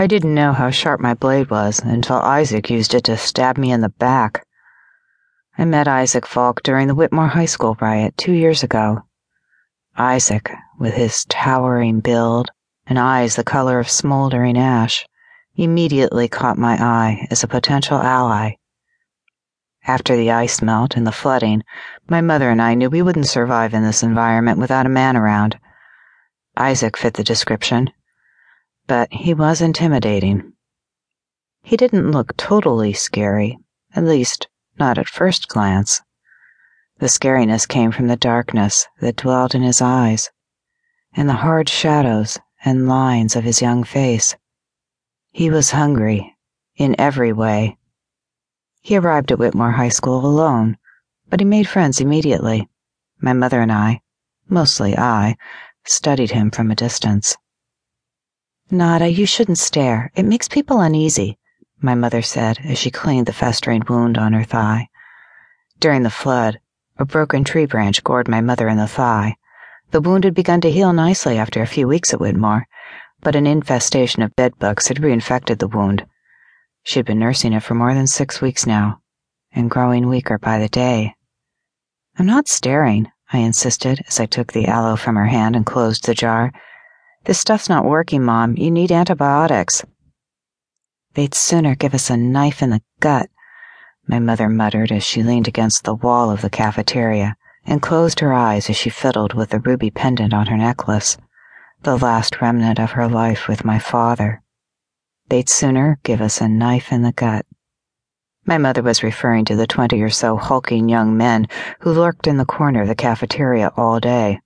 I didn't know how sharp my blade was until Isaac used it to stab me in the back. I met Isaac Falk during the Whitmore High School riot two years ago. Isaac, with his towering build and eyes the color of smoldering ash, immediately caught my eye as a potential ally. After the ice melt and the flooding, my mother and I knew we wouldn't survive in this environment without a man around. Isaac fit the description, but he was intimidating. He didn't look totally scary, at least not at first glance. The scariness came from the darkness that dwelled in his eyes, and the hard shadows and lines of his young face. He was hungry, in every way. He arrived at Whitmore High School alone, but he made friends immediately. My mother and I, mostly I, studied him from a distance. Nada, you shouldn't stare. It makes people uneasy, my mother said as she cleaned the festering wound on her thigh. During the flood, a broken tree branch gored my mother in the thigh. The wound had begun to heal nicely after a few weeks at Whitmore, but an infestation of bedbugs had reinfected the wound. She had been nursing it for more than six weeks now, and growing weaker by the day. I'm not staring, I insisted as I took the aloe from her hand and closed the jar. This stuff's not working, Mom. You need antibiotics. They'd sooner give us a knife in the gut, my mother muttered as she leaned against the wall of the cafeteria and closed her eyes as she fiddled with the ruby pendant on her necklace, the last remnant of her life with my father. They'd sooner give us a knife in the gut. My mother was referring to the twenty or so hulking young men who lurked in the corner of the cafeteria all day.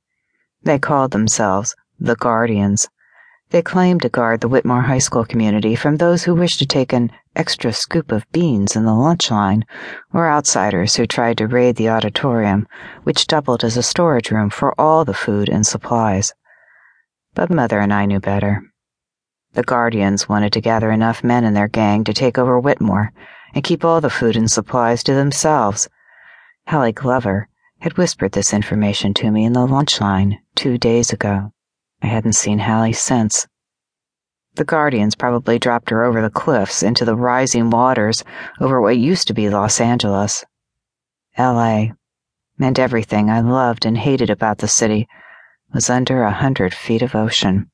They called themselves the Guardians they claimed to guard the Whitmore High School community from those who wished to take an extra scoop of beans in the lunch line, or outsiders who tried to raid the auditorium, which doubled as a storage room for all the food and supplies. But Mother and I knew better. The Guardians wanted to gather enough men in their gang to take over Whitmore and keep all the food and supplies to themselves. Hallie Glover had whispered this information to me in the lunch line two days ago. I hadn't seen Hallie since. The Guardians probably dropped her over the cliffs into the rising waters over what used to be Los Angeles. L.A. meant everything I loved and hated about the city was under a hundred feet of ocean.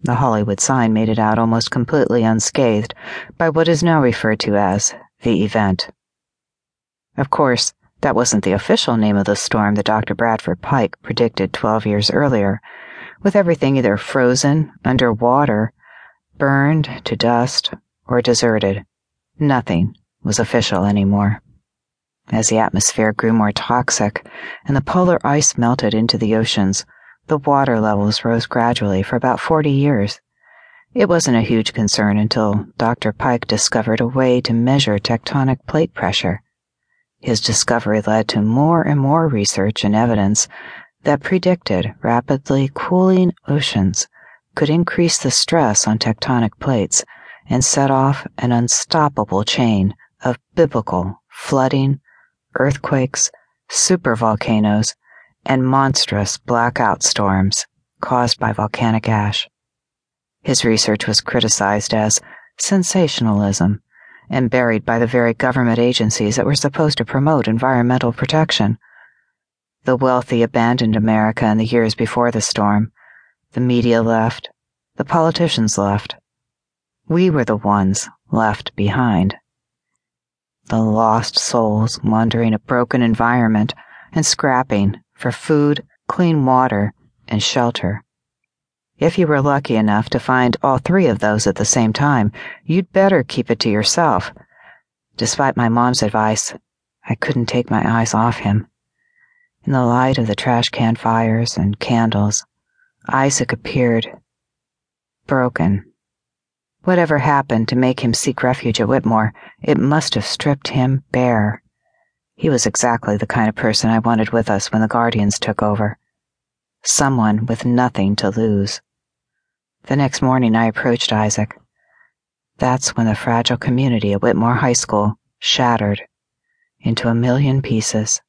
The Hollywood sign made it out almost completely unscathed by what is now referred to as the event. Of course, that wasn't the official name of the storm that Dr. Bradford Pike predicted 12 years earlier with everything either frozen, underwater, burned to dust, or deserted. Nothing was official anymore. As the atmosphere grew more toxic and the polar ice melted into the oceans, the water levels rose gradually for about 40 years. It wasn't a huge concern until Dr. Pike discovered a way to measure tectonic plate pressure. His discovery led to more and more research and evidence that predicted rapidly cooling oceans could increase the stress on tectonic plates and set off an unstoppable chain of biblical flooding, earthquakes, supervolcanoes, and monstrous blackout storms caused by volcanic ash. His research was criticized as sensationalism and buried by the very government agencies that were supposed to promote environmental protection. The wealthy abandoned America in the years before the storm. The media left. The politicians left. We were the ones left behind. The lost souls wandering a broken environment and scrapping for food, clean water, and shelter. If you were lucky enough to find all three of those at the same time, you'd better keep it to yourself. Despite my mom's advice, I couldn't take my eyes off him. In the light of the trash can fires and candles, Isaac appeared broken. Whatever happened to make him seek refuge at Whitmore, it must have stripped him bare. He was exactly the kind of person I wanted with us when the Guardians took over. Someone with nothing to lose. The next morning I approached Isaac. That's when the fragile community at Whitmore High School shattered into a million pieces.